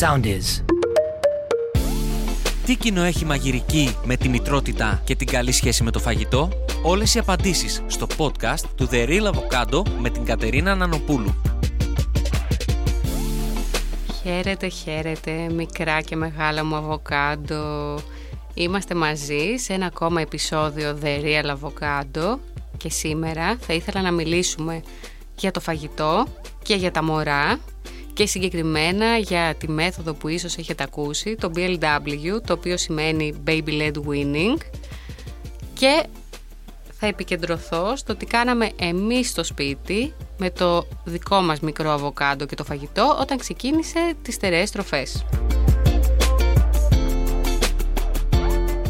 Sound is. Τι κοινό έχει μαγειρική με τη μητρότητα και την καλή σχέση με το φαγητό; Όλες οι απαντήσεις στο podcast του The Real Avocado με την Κατερίνα Νανοπούλου. Χαίρετε, χαίρετε, μικρά και μεγάλα μου αβοκάντο. Είμαστε μαζί σε ένα ακόμα επεισόδιο The Real Avocado και σήμερα θα ήθελα να μιλήσουμε για το φαγητό και για τα μωρά και συγκεκριμένα για τη μέθοδο που ίσως έχετε ακούσει, το BLW, το οποίο σημαίνει Baby Led Winning και θα επικεντρωθώ στο τι κάναμε εμείς στο σπίτι με το δικό μας μικρό αβοκάντο και το φαγητό όταν ξεκίνησε τις στερεές τροφές.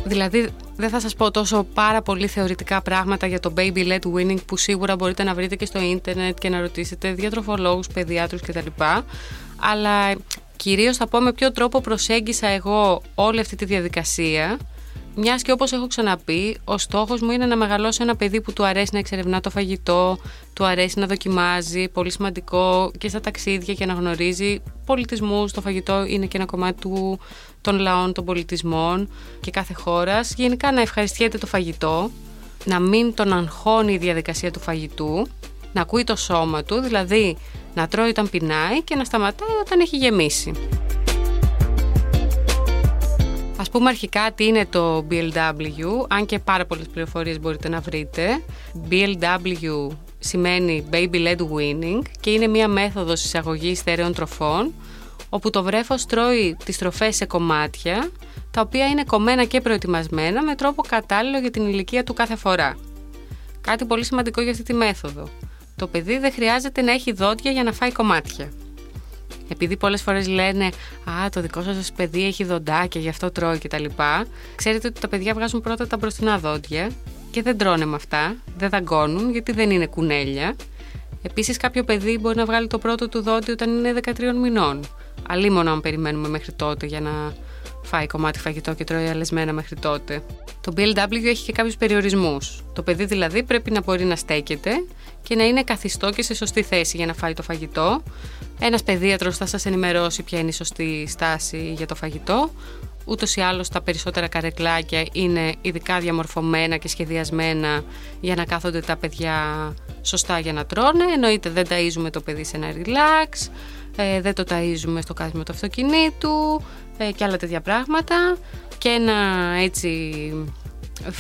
Δηλαδή δεν θα σας πω τόσο πάρα πολύ θεωρητικά πράγματα για το baby led winning που σίγουρα μπορείτε να βρείτε και στο ίντερνετ και να ρωτήσετε διατροφολόγους, παιδιάτρους κτλ. Αλλά κυρίως θα πω με ποιο τρόπο προσέγγισα εγώ όλη αυτή τη διαδικασία μιας και όπως έχω ξαναπεί, ο στόχος μου είναι να μεγαλώσω ένα παιδί που του αρέσει να εξερευνά το φαγητό, του αρέσει να δοκιμάζει, πολύ σημαντικό και στα ταξίδια και να γνωρίζει πολιτισμούς. Το φαγητό είναι και ένα κομμάτι του, των λαών, των πολιτισμών και κάθε χώρας. Γενικά να ευχαριστιέται το φαγητό, να μην τον αγχώνει η διαδικασία του φαγητού, να ακούει το σώμα του, δηλαδή να τρώει όταν πεινάει και να σταματάει όταν έχει γεμίσει. Ας πούμε αρχικά τι είναι το BLW, αν και πάρα πολλές πληροφορίες μπορείτε να βρείτε. BLW σημαίνει Baby Led Winning και είναι μια μέθοδος εισαγωγής στερεών τροφών όπου το βρέφος τρώει τις τροφές σε κομμάτια τα οποία είναι κομμένα και προετοιμασμένα με τρόπο κατάλληλο για την ηλικία του κάθε φορά. Κάτι πολύ σημαντικό για αυτή τη μέθοδο. Το παιδί δεν χρειάζεται να έχει δόντια για να φάει κομμάτια. Επειδή πολλές φορές λένε Α, το δικό σας παιδί έχει δοντάκια, γι' αυτό τρώει κτλ. Ξέρετε ότι τα παιδιά βγάζουν πρώτα τα μπροστινά δόντια και δεν τρώνε με αυτά, δεν δαγκώνουν γιατί δεν είναι κουνέλια. Επίσης, κάποιο παιδί μπορεί να βγάλει το πρώτο του δόντι όταν είναι 13 μηνών. Αλλήμον αν περιμένουμε μέχρι τότε για να φάει κομμάτι φαγητό και τρώει αλεσμένα μέχρι τότε. Το BLW έχει και κάποιους περιορισμούς. Το παιδί δηλαδή πρέπει να μπορεί να στέκεται και να είναι καθιστό και σε σωστή θέση για να φάει το φαγητό. Ένας παιδίατρος θα σας ενημερώσει ποια είναι η σωστή στάση για το φαγητό. Ούτως ή άλλως τα περισσότερα καρεκλάκια είναι ειδικά διαμορφωμένα και σχεδιασμένα για να κάθονται τα παιδιά σωστά για να τρώνε. Εννοείται δεν ταΐζουμε το παιδί σε ένα relax, ε, δεν το ταΐζουμε στο κάθισμα του αυτοκινήτου ε, και άλλα τέτοια πράγματα. Και ένα έτσι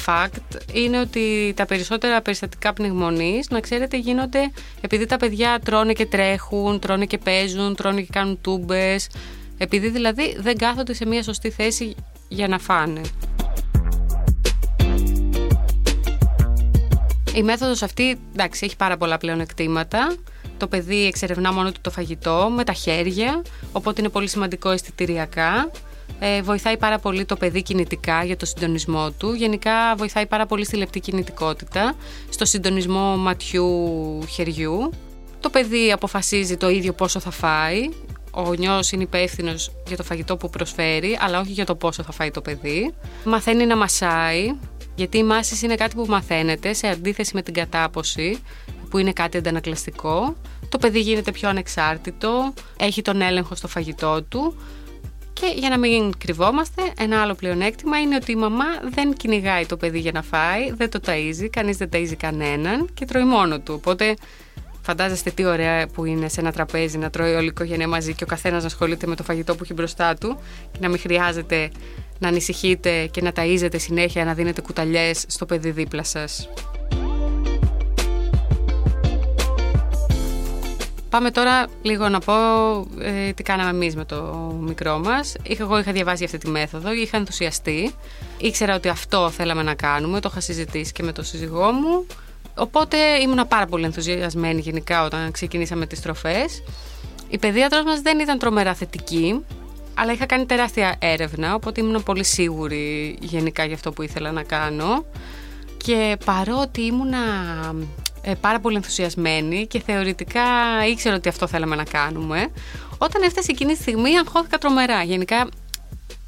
fact είναι ότι τα περισσότερα περιστατικά πνιγμονής, να ξέρετε, γίνονται επειδή τα παιδιά τρώνε και τρέχουν, τρώνε και παίζουν, τρώνε και κάνουν τούμπες, επειδή δηλαδή δεν κάθονται σε μια σωστή θέση για να φάνε. Η μέθοδος αυτή, εντάξει, έχει πάρα πολλά πλέον εκτήματα. Το παιδί εξερευνά μόνο του το φαγητό με τα χέρια, οπότε είναι πολύ σημαντικό αισθητηριακά. Ε, βοηθάει πάρα πολύ το παιδί κινητικά για το συντονισμό του. Γενικά βοηθάει πάρα πολύ στη λεπτή κινητικότητα, στο συντονισμό ματιού-χεριού. Το παιδί αποφασίζει το ίδιο πόσο θα φάει. Ο νιός είναι υπεύθυνος για το φαγητό που προσφέρει, αλλά όχι για το πόσο θα φάει το παιδί. Μαθαίνει να μασάει, γιατί η μάση είναι κάτι που μαθαίνεται σε αντίθεση με την κατάποση, που είναι κάτι αντανακλαστικό. Το παιδί γίνεται πιο ανεξάρτητο, έχει τον έλεγχο στο φαγητό του και για να μην κρυβόμαστε, ένα άλλο πλεονέκτημα είναι ότι η μαμά δεν κυνηγάει το παιδί για να φάει, δεν το ταΐζει, κανείς δεν ταΐζει κανέναν και τρώει μόνο του. Οπότε φαντάζεστε τι ωραία που είναι σε ένα τραπέζι να τρώει όλη η οικογένεια μαζί και ο καθένας να ασχολείται με το φαγητό που έχει μπροστά του και να μην χρειάζεται να ανησυχείτε και να ταΐζετε συνέχεια, να δίνετε κουταλιές στο παιδί δίπλα σας. Πάμε τώρα λίγο να πω ε, τι κάναμε εμείς με το μικρό μας. Είχα, εγώ είχα διαβάσει αυτή τη μέθοδο, είχα ενθουσιαστεί. Ήξερα ότι αυτό θέλαμε να κάνουμε, το είχα συζητήσει και με τον σύζυγό μου. Οπότε ήμουν πάρα πολύ ενθουσιασμένη γενικά όταν ξεκινήσαμε τις τροφές. Η παιδίατρος μας δεν ήταν τρομερά θετική, αλλά είχα κάνει τεράστια έρευνα, οπότε ήμουν πολύ σίγουρη γενικά για αυτό που ήθελα να κάνω. Και παρότι ήμουνα ε, πάρα πολύ ενθουσιασμένη και θεωρητικά ήξερα ότι αυτό θέλαμε να κάνουμε. Όταν έφτασε εκείνη τη στιγμή αγχώθηκα τρομερά. Γενικά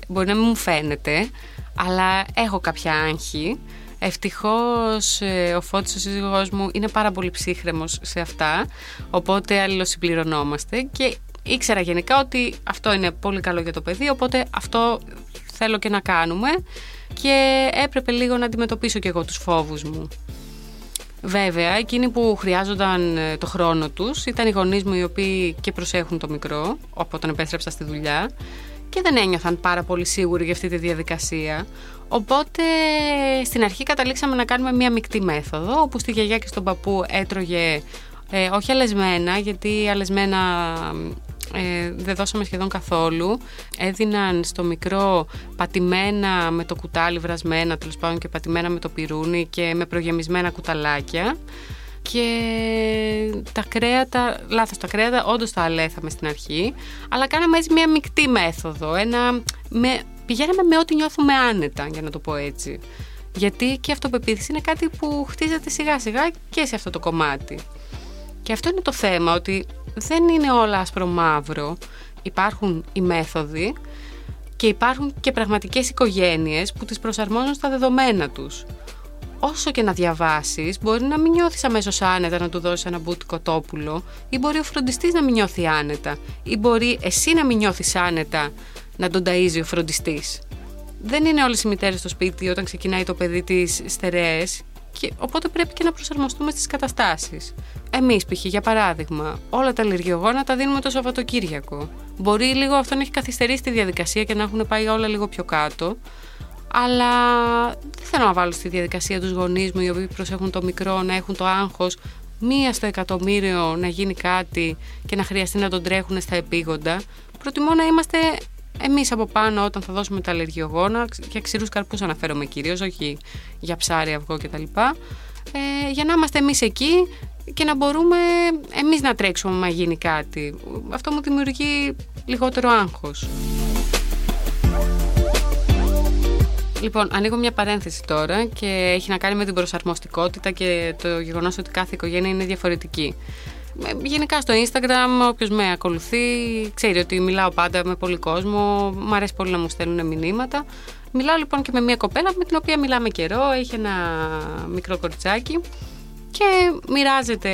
μπορεί να μην μου φαίνεται, αλλά έχω κάποια άγχη. Ευτυχώς ε, ο Φώτης ο σύζυγός μου είναι πάρα πολύ ψύχρεμος σε αυτά, οπότε αλληλοσυμπληρωνόμαστε και ήξερα γενικά ότι αυτό είναι πολύ καλό για το παιδί, οπότε αυτό θέλω και να κάνουμε και έπρεπε λίγο να αντιμετωπίσω και εγώ τους φόβους μου. Βέβαια, εκείνοι που χρειάζονταν ε, το χρόνο τους ήταν οι γονείς μου οι οποίοι και προσέχουν το μικρό, όταν επέστρεψα στη δουλειά και δεν ένιωθαν πάρα πολύ σίγουροι για αυτή τη διαδικασία. Οπότε στην αρχή καταλήξαμε να κάνουμε μία μεικτή μέθοδο, όπου στη γιαγιά και στον παππού έτρωγε ε, όχι αλεσμένα, γιατί αλεσμένα ε, δεν δώσαμε σχεδόν καθόλου. Έδιναν στο μικρό πατημένα με το κουτάλι βρασμένα, τέλος πάντων και πατημένα με το πυρούνι και με προγεμισμένα κουταλάκια. Και τα κρέατα, λάθος τα κρέατα, όντως τα αλέθαμε στην αρχή, αλλά κάναμε έτσι μια μεικτή μέθοδο. Ένα, με, πηγαίναμε με ό,τι νιώθουμε άνετα, για να το πω έτσι. Γιατί και αυτοπεποίθηση είναι κάτι που χτίζεται σιγά σιγά και σε αυτό το κομμάτι. Και αυτό είναι το θέμα, ότι δεν είναι όλα άσπρο μαύρο. Υπάρχουν οι μέθοδοι και υπάρχουν και πραγματικές οικογένειες που τις προσαρμόζουν στα δεδομένα τους. Όσο και να διαβάσεις, μπορεί να μην νιώθεις αμέσως άνετα να του δώσεις ένα μπούτι κοτόπουλο ή μπορεί ο φροντιστής να μην νιώθει άνετα ή μπορεί εσύ να μην νιώθεις άνετα να τον ταΐζει ο φροντιστής. Δεν είναι όλες οι μητέρες στο σπίτι όταν ξεκινάει το παιδί της στερεές και οπότε πρέπει και να προσαρμοστούμε στις καταστάσεις. Εμείς π.χ. για παράδειγμα, όλα τα αλλεργιογόνα τα δίνουμε το Σαββατοκύριακο. Μπορεί λίγο αυτό να έχει καθυστερήσει τη διαδικασία και να έχουν πάει όλα λίγο πιο κάτω. Αλλά δεν θέλω να βάλω στη διαδικασία τους γονείς μου οι οποίοι προσέχουν το μικρό να έχουν το άγχος μία στο εκατομμύριο να γίνει κάτι και να χρειαστεί να τον τρέχουν στα επίγοντα. Προτιμώ να είμαστε Εμείς από πάνω, όταν θα δώσουμε τα αλλεργιογόνα, για ξηρούς καρπούς αναφέρομαι κυρίως, όχι για ψάρι, αυγό κτλ. Ε, για να είμαστε εμείς εκεί και να μπορούμε εμείς να τρέξουμε μα γίνει κάτι. Αυτό μου δημιουργεί λιγότερο άγχος. Λοιπόν, ανοίγω μια παρένθεση τώρα και έχει να κάνει με την προσαρμοστικότητα και το γεγονός ότι κάθε οικογένεια είναι διαφορετική. Γενικά στο Instagram, όποιος με ακολουθεί, ξέρει ότι μιλάω πάντα με πολύ κόσμο. Μ' αρέσει πολύ να μου στέλνουν μηνύματα. Μιλάω λοιπόν και με μια κοπέλα με την οποία μιλάμε καιρό. Έχει ένα μικρό κοριτσάκι και μοιράζεται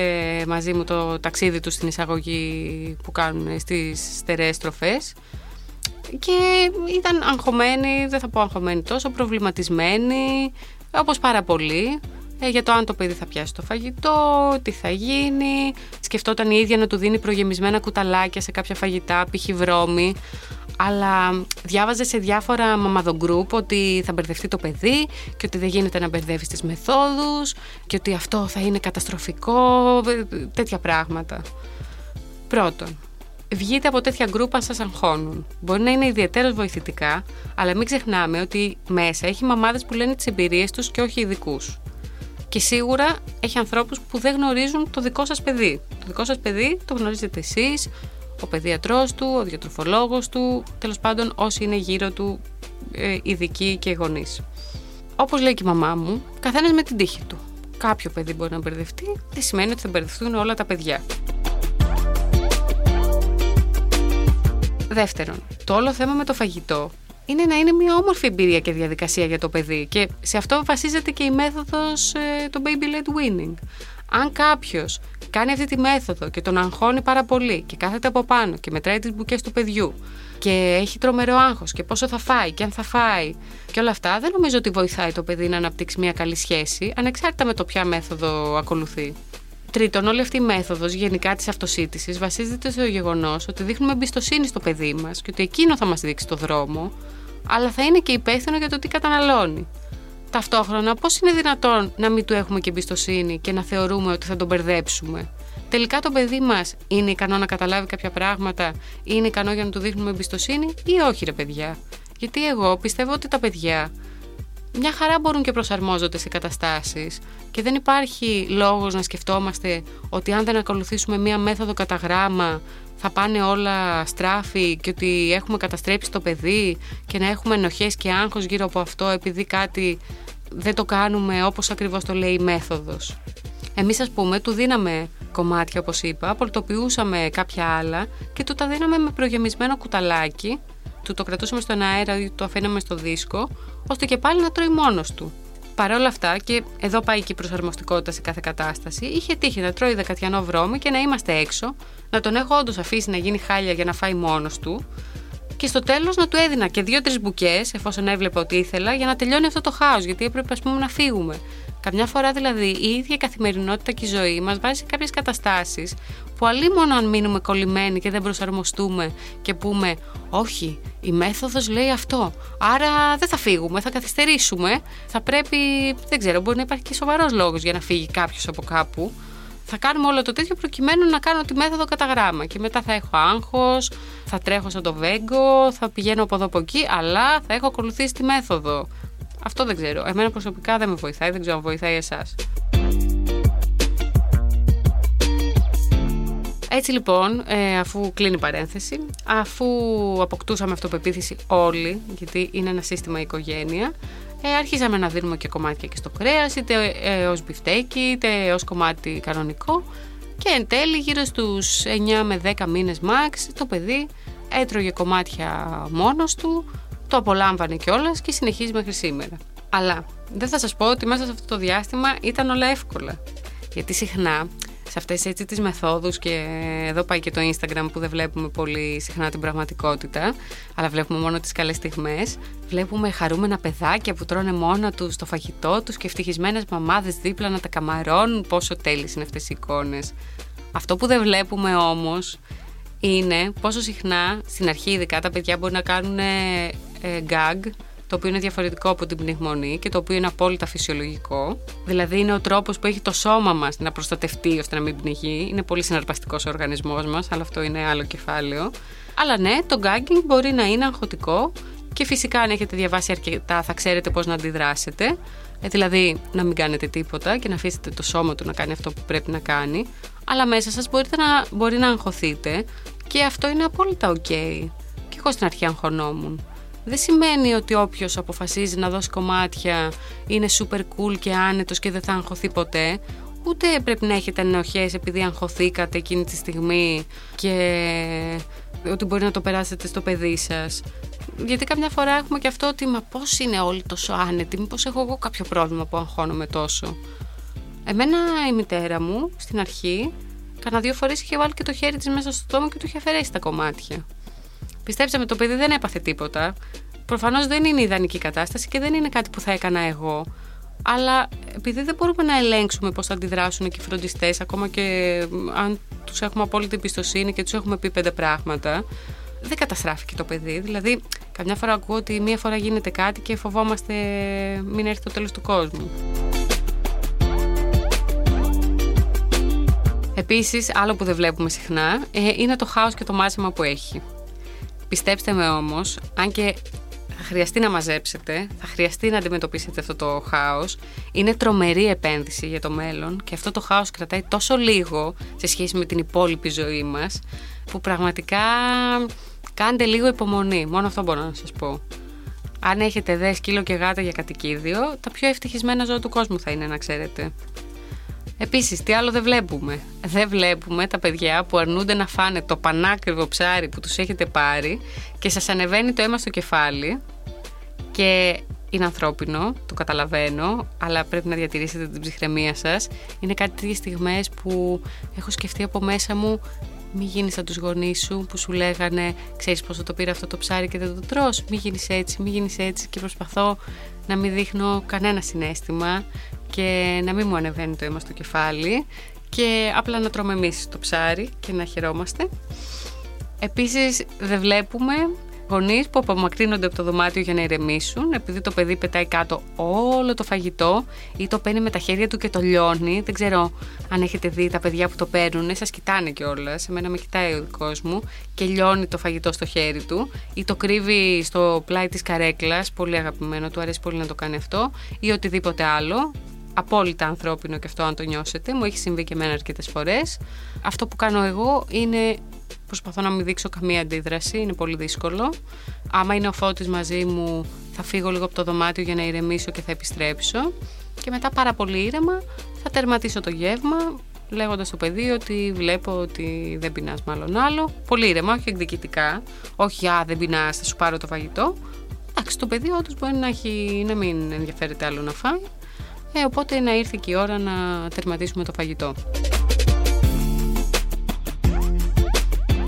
μαζί μου το ταξίδι του στην εισαγωγή που κάνουν στις στερεές τροφές και ήταν αγχωμένη, δεν θα πω αγχωμένη τόσο, προβληματισμένη όπως πάρα πολύ ε, για το αν το παιδί θα πιάσει το φαγητό, τι θα γίνει. Σκεφτόταν η ίδια να του δίνει προγεμισμένα κουταλάκια σε κάποια φαγητά, π.χ. βρώμη. Αλλά διάβαζε σε διάφορα μαμαδογκρουπ ότι θα μπερδευτεί το παιδί και ότι δεν γίνεται να μπερδεύεις τις μεθόδους και ότι αυτό θα είναι καταστροφικό, ε, τέτοια πράγματα. Πρώτον, βγείτε από τέτοια γκρουπ αν σας αγχώνουν. Μπορεί να είναι ιδιαίτερως βοηθητικά, αλλά μην ξεχνάμε ότι μέσα έχει μαμάδες που λένε τις εμπειρίες τους και όχι ειδικούς. Και σίγουρα έχει ανθρώπους που δεν γνωρίζουν το δικό σας παιδί. Το δικό σας παιδί το γνωρίζετε εσείς, ο παιδιατρός του, ο διατροφολόγος του, τέλος πάντων όσοι είναι γύρω του ε, ειδικοί και γονείς. Όπως λέει και η μαμά μου, καθένας με την τύχη του. Κάποιο παιδί μπορεί να μπερδευτεί, δεν σημαίνει ότι θα μπερδευτούν όλα τα παιδιά. Δεύτερον, το όλο θέμα με το φαγητό είναι να είναι μια όμορφη εμπειρία και διαδικασία για το παιδί και σε αυτό βασίζεται και η μέθοδος ε, το baby led winning. Αν κάποιος κάνει αυτή τη μέθοδο και τον αγχώνει πάρα πολύ και κάθεται από πάνω και μετράει τις μπουκές του παιδιού και έχει τρομερό άγχος και πόσο θα φάει και αν θα φάει και όλα αυτά, δεν νομίζω ότι βοηθάει το παιδί να αναπτύξει μια καλή σχέση ανεξάρτητα με το ποια μέθοδο ακολουθεί. Τρίτον, όλη αυτή η μέθοδος γενικά της αυτοσύτησης βασίζεται στο γεγονός ότι δείχνουμε εμπιστοσύνη στο παιδί μας και ότι εκείνο θα μας δείξει το δρόμο, αλλά θα είναι και υπεύθυνο για το τι καταναλώνει. Ταυτόχρονα, πώς είναι δυνατόν να μην του έχουμε και εμπιστοσύνη και να θεωρούμε ότι θα τον μπερδέψουμε; Τελικά το παιδί μας είναι ικανό να καταλάβει κάποια πράγματα, είναι ικανό για να του δείχνουμε εμπιστοσύνη ή όχι, ρε παιδιά; Γιατί εγώ πιστεύω ότι τα παιδιά μια χαρά μπορούν και προσαρμόζονται σε καταστάσεις και δεν υπάρχει λόγος να σκεφτόμαστε ότι αν δεν ακολουθήσουμε μία μέθοδο κατά γράμμα θα πάνε όλα στράφη και ότι έχουμε καταστρέψει το παιδί και να έχουμε ενοχές και άγχος γύρω από αυτό επειδή κάτι δεν το κάνουμε όπως ακριβώς το λέει η μέθοδος. Εμείς ας πούμε του δίναμε κομμάτια όπως είπα, απολυτοποιούσαμε κάποια άλλα και του τα δίναμε με προγεμισμένο κουταλάκι του το κρατούσαμε στον αέρα ή το αφήναμε στο δίσκο, ώστε και πάλι να τρώει μόνος του. Παρ' όλα αυτά, και εδώ πάει και η προσαρμοστικότητα σε κάθε κατάσταση, είχε τύχει να τρώει δεκατιανό βρώμη και να είμαστε έξω, να τον έχω όντως αφήσει να γίνει χάλια για να φάει μόνος του και στο τέλος να του έδινα και δύο-τρεις μπουκές, εφόσον έβλεπε ότι ήθελα, για να τελειώνει αυτό το χάος. Γιατί έπρεπε, ας πούμε, να φύγουμε. Καμιά φορά δηλαδή η ίδια η καθημερινότητα και η ζωή μας βάζει σε κάποιες καταστάσεις που αλλή μόνο αν μείνουμε κολλημένοι και δεν προσαρμοστούμε και πούμε Όχι, η μέθοδος λέει αυτό. Άρα δεν θα φύγουμε, θα καθυστερήσουμε. Θα πρέπει, δεν ξέρω, μπορεί να υπάρχει και σοβαρός λόγος για να φύγει κάποιος από κάπου θα κάνουμε όλο το τέτοιο προκειμένου να κάνω τη μέθοδο κατά γράμμα. Και μετά θα έχω άγχος, θα τρέχω σαν το βέγκο, θα πηγαίνω από εδώ από εκεί, αλλά θα έχω ακολουθήσει τη μέθοδο. Αυτό δεν ξέρω. Εμένα προσωπικά δεν με βοηθάει, δεν ξέρω αν βοηθάει εσάς. Έτσι λοιπόν, ε, αφού κλείνει η παρένθεση, αφού αποκτούσαμε αυτοπεποίθηση όλοι, γιατί είναι ένα σύστημα οικογένεια, ε, αρχίσαμε να δίνουμε και κομμάτια και στο κρέας, είτε ε, ως μπιφτέκι, είτε ως κομμάτι κανονικό και εν τέλει γύρω στους 9 με 10 μήνες max το παιδί έτρωγε κομμάτια μόνος του, το απολάμβανε κιόλας και συνεχίζει μέχρι σήμερα. Αλλά δεν θα σας πω ότι μέσα σε αυτό το διάστημα ήταν όλα εύκολα. Γιατί συχνά σε αυτές έτσι τις μεθόδους και εδώ πάει και το Instagram που δεν βλέπουμε πολύ συχνά την πραγματικότητα αλλά βλέπουμε μόνο τις καλές στιγμές βλέπουμε χαρούμενα παιδάκια που τρώνε μόνο τους το φαγητό τους και ευτυχισμένες μαμάδες δίπλα να τα καμαρώνουν πόσο τέλειες είναι αυτές οι εικόνες αυτό που δεν βλέπουμε όμως είναι πόσο συχνά στην αρχή ειδικά τα παιδιά μπορεί να κάνουν ε, gag το οποίο είναι διαφορετικό από την πνιγμονή και το οποίο είναι απόλυτα φυσιολογικό. Δηλαδή, είναι ο τρόπος που έχει το σώμα μας να προστατευτεί ώστε να μην πνιγεί. Είναι πολύ συναρπαστικός ο οργανισμός μας, αλλά αυτό είναι άλλο κεφάλαιο. Αλλά ναι, το gagging μπορεί να είναι αγχωτικό και φυσικά αν έχετε διαβάσει αρκετά θα ξέρετε πώς να αντιδράσετε. Ε, δηλαδή να μην κάνετε τίποτα και να αφήσετε το σώμα του να κάνει αυτό που πρέπει να κάνει. Αλλά μέσα σας μπορείτε να, μπορεί να αγχωθείτε και αυτό είναι απόλυτα ok. Και εγώ στην αρχή αγχωνόμουν δεν σημαίνει ότι όποιος αποφασίζει να δώσει κομμάτια είναι super cool και άνετος και δεν θα αγχωθεί ποτέ. Ούτε πρέπει να έχετε ενοχές επειδή αγχωθήκατε εκείνη τη στιγμή και ότι μπορεί να το περάσετε στο παιδί σας. Γιατί καμιά φορά έχουμε και αυτό ότι μα πώς είναι όλοι τόσο άνετοι, μήπως έχω εγώ κάποιο πρόβλημα που αγχώνομαι τόσο. Εμένα η μητέρα μου στην αρχή Κάνα δύο φορές είχε βάλει και το χέρι της μέσα στο στόμα και του είχε αφαιρέσει τα κομμάτια. Πιστέψτε με, το παιδί δεν έπαθε τίποτα. Προφανώς δεν είναι ιδανική κατάσταση και δεν είναι κάτι που θα έκανα εγώ. Αλλά επειδή δεν μπορούμε να ελέγξουμε πώς θα αντιδράσουν και οι φροντιστές, ακόμα και αν τους έχουμε απόλυτη εμπιστοσύνη και τους έχουμε πει πέντε πράγματα, δεν καταστράφηκε το παιδί. Δηλαδή, καμιά φορά ακούω ότι μία φορά γίνεται κάτι και φοβόμαστε μην έρθει το τέλος του κόσμου. Επίσης, άλλο που δεν βλέπουμε συχνά, ε, είναι το χάος και το μάζεμα που έχει. Πιστέψτε με όμως, αν και θα χρειαστεί να μαζέψετε, θα χρειαστεί να αντιμετωπίσετε αυτό το χάος, είναι τρομερή επένδυση για το μέλλον και αυτό το χάος κρατάει τόσο λίγο σε σχέση με την υπόλοιπη ζωή μας, που πραγματικά κάντε λίγο υπομονή, μόνο αυτό μπορώ να σας πω. Αν έχετε δε σκύλο και γάτα για κατοικίδιο, τα πιο ευτυχισμένα ζώα του κόσμου θα είναι να ξέρετε. Επίσης, τι άλλο δεν βλέπουμε; Δεν βλέπουμε τα παιδιά που αρνούνται να φάνε το πανάκριβο ψάρι που τους έχετε πάρει και σας ανεβαίνει το αίμα στο κεφάλι και είναι ανθρώπινο, το καταλαβαίνω, αλλά πρέπει να διατηρήσετε την ψυχραιμία σας. Είναι κάτι τέτοιες στιγμές που έχω σκεφτεί από μέσα μου μην γίνεις σαν τους γονείς σου που σου λέγανε Ξέρεις πόσο το πήρε αυτό το ψάρι και δεν το τρως Μην γίνεις έτσι, μην γίνεις έτσι. Και προσπαθώ να μην δείχνω κανένα συνέστημα και να μην μου ανεβαίνει το αίμα στο κεφάλι και απλά να τρώμε εμείς το ψάρι και να χαιρόμαστε. Επίσης δεν βλέπουμε γονείς που απομακρύνονται από το δωμάτιο για να ηρεμήσουν, επειδή το παιδί πετάει κάτω όλο το φαγητό ή το παίρνει με τα χέρια του και το λιώνει. Δεν ξέρω αν έχετε δει τα παιδιά που το παίρνουν, σας κοιτάνε κιόλας. Εμένα με κοιτάει ο δικός μου και λιώνει το φαγητό στο χέρι του ή το κρύβει στο πλάι της καρέκλας. Πολύ αγαπημένο, του αρέσει πολύ να το κάνει αυτό ή οτιδήποτε άλλο απόλυτα ανθρώπινο και αυτό αν το νιώσετε. Μου έχει συμβεί και εμένα αρκετές φορές. Αυτό που κάνω εγώ είναι προσπαθώ να μην δείξω καμία αντίδραση, είναι πολύ δύσκολο. Άμα είναι ο φώτης μαζί μου θα φύγω λίγο από το δωμάτιο για να ηρεμήσω και θα επιστρέψω. Και μετά πάρα πολύ ήρεμα θα τερματίσω το γεύμα λέγοντας στο παιδί ότι βλέπω ότι δεν πεινάς μάλλον άλλο. Πολύ ήρεμα, όχι εκδικητικά. Όχι, α, δεν πεινάς, θα σου πάρω το φαγητό. Εντάξει, το παιδί όντως μπορεί να, έχει, να μην ενδιαφέρεται άλλο να φάει Ε, οπότε να ήρθε και η ώρα να τερματίσουμε το φαγητό.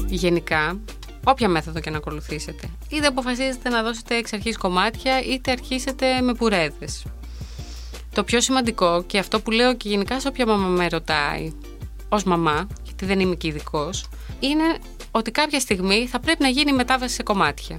Γενικά, όποια μέθοδο και να ακολουθήσετε, είτε αποφασίζετε να δώσετε εξ αρχής κομμάτια, είτε αρχίσετε με πουρέδες. Το πιο σημαντικό και αυτό που λέω και γενικά σε όποια μαμά με ρωτάει, ως μαμά, γιατί δεν είμαι και ειδικός, είναι ότι κάποια στιγμή θα πρέπει να γίνει μετάβαση σε κομμάτια.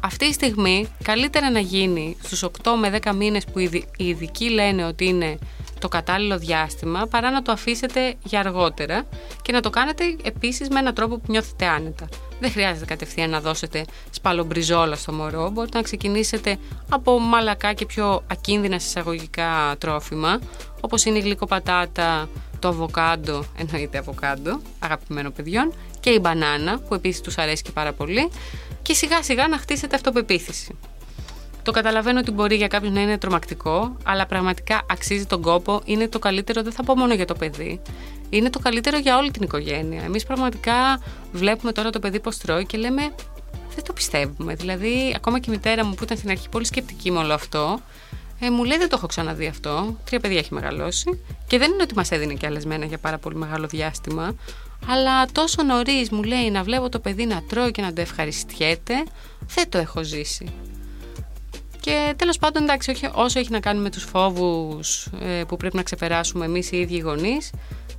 Αυτή η στιγμή καλύτερα να γίνει στους 8 με 10 μήνες που οι ειδικοί λένε ότι είναι το κατάλληλο διάστημα παρά να το αφήσετε για αργότερα και να το κάνετε επίσης με έναν τρόπο που νιώθετε άνετα. Δεν χρειάζεται κατευθείαν να δώσετε σπαλομπριζόλα στο μωρό. Μπορείτε να ξεκινήσετε από μαλακά και πιο ακίνδυνα εισαγωγικά τρόφιμα, όπως είναι η γλυκοπατάτα, το αβοκάντο, εννοείται αβοκάντο, αγαπημένο παιδιών, και η μπανάνα, που επίσης τους αρέσει και πάρα πολύ, και σιγά σιγά να χτίσετε αυτοπεποίθηση. Το καταλαβαίνω ότι μπορεί για κάποιον να είναι τρομακτικό, αλλά πραγματικά αξίζει τον κόπο. Είναι το καλύτερο, δεν θα πω μόνο για το παιδί. Είναι το καλύτερο για όλη την οικογένεια. Εμείς πραγματικά βλέπουμε τώρα το παιδί πώς τρώει και λέμε. Δεν το πιστεύουμε. Δηλαδή, ακόμα και η μητέρα μου που ήταν στην αρχή πολύ σκεπτική με όλο αυτό, ε, μου λέει δεν το έχω ξαναδεί αυτό. Τρία παιδιά έχει μεγαλώσει. Και δεν είναι ότι μας έδινε και αλεσμένα για πάρα πολύ μεγάλο διάστημα. Αλλά τόσο νωρίς μου λέει να βλέπω το παιδί να τρώει και να το ευχαριστιέται, δεν το έχω ζήσει. Και τέλος πάντων, εντάξει, όχι, όσο έχει να κάνει με τους φόβους ε, που πρέπει να ξεπεράσουμε εμείς οι ίδιοι γονείς,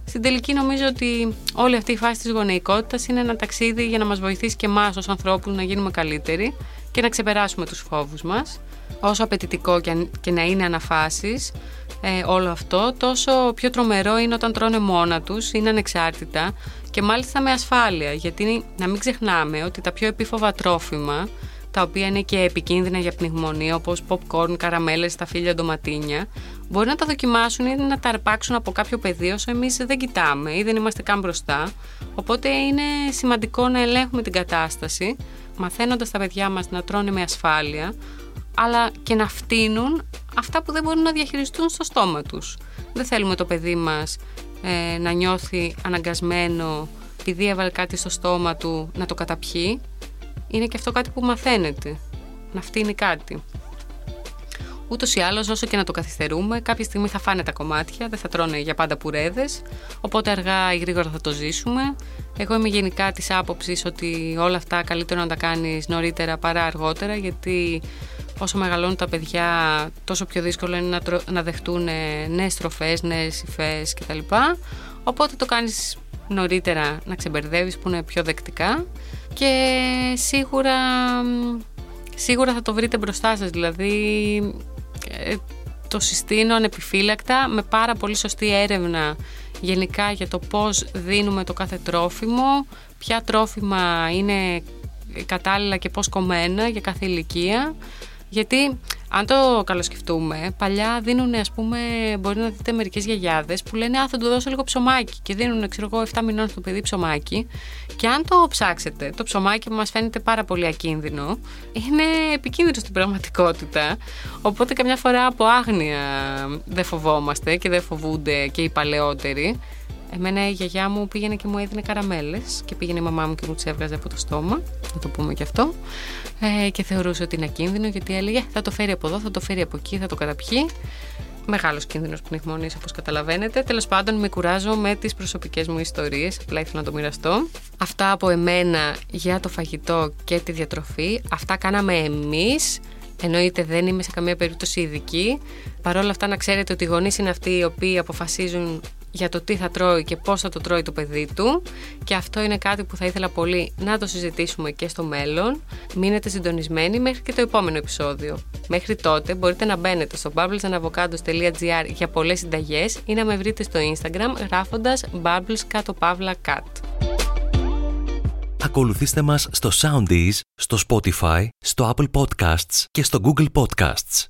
στην τελική νομίζω ότι όλη αυτή η φάση της γονεϊκότητας είναι ένα ταξίδι για να μας βοηθήσει και εμάς ως ανθρώπους να γίνουμε καλύτεροι και να ξεπεράσουμε τους φόβους μας. Όσο απαιτητικό και να είναι αναφάσεις ε, όλο αυτό, τόσο πιο τρομερό είναι όταν τρώνε μόνα τους, είναι ανεξάρτητα και μάλιστα με ασφάλεια. Γιατί να μην ξεχνάμε ότι τα πιο επίφοβα τρόφιμα τα οποία είναι και επικίνδυνα για πνιγμονία, όπως popcorn, καραμέλες, σταφύλια, ντοματίνια, μπορεί να τα δοκιμάσουν ή να τα αρπάξουν από κάποιο πεδίο όσο εμείς δεν κοιτάμε ή δεν είμαστε καν μπροστά. Οπότε είναι σημαντικό να ελέγχουμε την κατάσταση, μαθαίνοντας τα παιδιά μας να τρώνε με ασφάλεια, αλλά και να φτύνουν αυτά που δεν μπορούν να διαχειριστούν στο στόμα τους. Δεν θέλουμε το παιδί μας ε, να νιώθει αναγκασμένο επειδή έβαλε κάτι στο στόμα του να το καταπιεί είναι και αυτό κάτι που μαθαίνεται. Να φτύνει κάτι. Ούτως ή άλλως, όσο και να το καθυστερούμε, κάποια στιγμή θα φάνε τα κομμάτια, δεν θα τρώνε για πάντα πουρέδες. Οπότε αργά ή γρήγορα θα το ζήσουμε. Εγώ είμαι γενικά της άποψης ότι όλα αυτά καλύτερο να τα κάνεις νωρίτερα παρά αργότερα, γιατί όσο μεγαλώνουν τα παιδιά, τόσο πιο δύσκολο είναι να, τρο... να δεχτούν νέες τροφέ, νέες υφές κτλ. Οπότε το κάνεις νωρίτερα να ξεμπερδεύεις που είναι πιο δεκτικά και σίγουρα, σίγουρα θα το βρείτε μπροστά σας. Δηλαδή ε, το συστήνω ανεπιφύλακτα με πάρα πολύ σωστή έρευνα γενικά για το πώς δίνουμε το κάθε τρόφιμο ποια τρόφιμα είναι κατάλληλα και πώς κομμένα για κάθε ηλικία γιατί αν το καλοσκεφτούμε, παλιά δίνουν, ας πούμε, μπορεί να δείτε μερικές γιαγιάδες που λένε Α, θα του δώσω λίγο ψωμάκι. Και δίνουν, ξέρω εγώ, 7 μηνών στο παιδί ψωμάκι. Και αν το ψάξετε, το ψωμάκι που μας φαίνεται πάρα πολύ ακίνδυνο, είναι επικίνδυνο στην πραγματικότητα. Οπότε καμιά φορά από άγνοια δεν φοβόμαστε και δεν φοβούνται και οι παλαιότεροι. Εμένα η γιαγιά μου πήγαινε και μου έδινε καραμέλες και πήγαινε η μαμά μου και μου τις έβγαζε από το στόμα. Να το πούμε και αυτό. Ε, και θεωρούσε ότι είναι ακίνδυνο γιατί έλεγε θα το φέρει από εδώ, θα το φέρει από εκεί, θα το καταπιεί. Μεγάλος κίνδυνος πνιγμονή, όπως καταλαβαίνετε. Τέλος πάντων, με κουράζω με τις προσωπικές μου ιστορίες. Απλά ήθελα να το μοιραστώ. Αυτά από εμένα για το φαγητό και τη διατροφή. Αυτά κάναμε εμείς. Εννοείται δεν είμαι σε καμία περίπτωση ειδική. Παρ' όλα αυτά να ξέρετε ότι οι γονείς είναι αυτοί οι οποίοι αποφασίζουν για το τι θα τρώει και πώς θα το τρώει το παιδί του και αυτό είναι κάτι που θα ήθελα πολύ να το συζητήσουμε και στο μέλλον. Μείνετε συντονισμένοι μέχρι και το επόμενο επεισόδιο. Μέχρι τότε μπορείτε να μπαίνετε στο bubblesandavocados.gr για πολλές συνταγές ή να με βρείτε στο Instagram γράφοντας bubbles κάτω παύλα cat. Ακολουθήστε μας στο Soundees, στο Spotify, στο Apple Podcasts και στο Google Podcasts.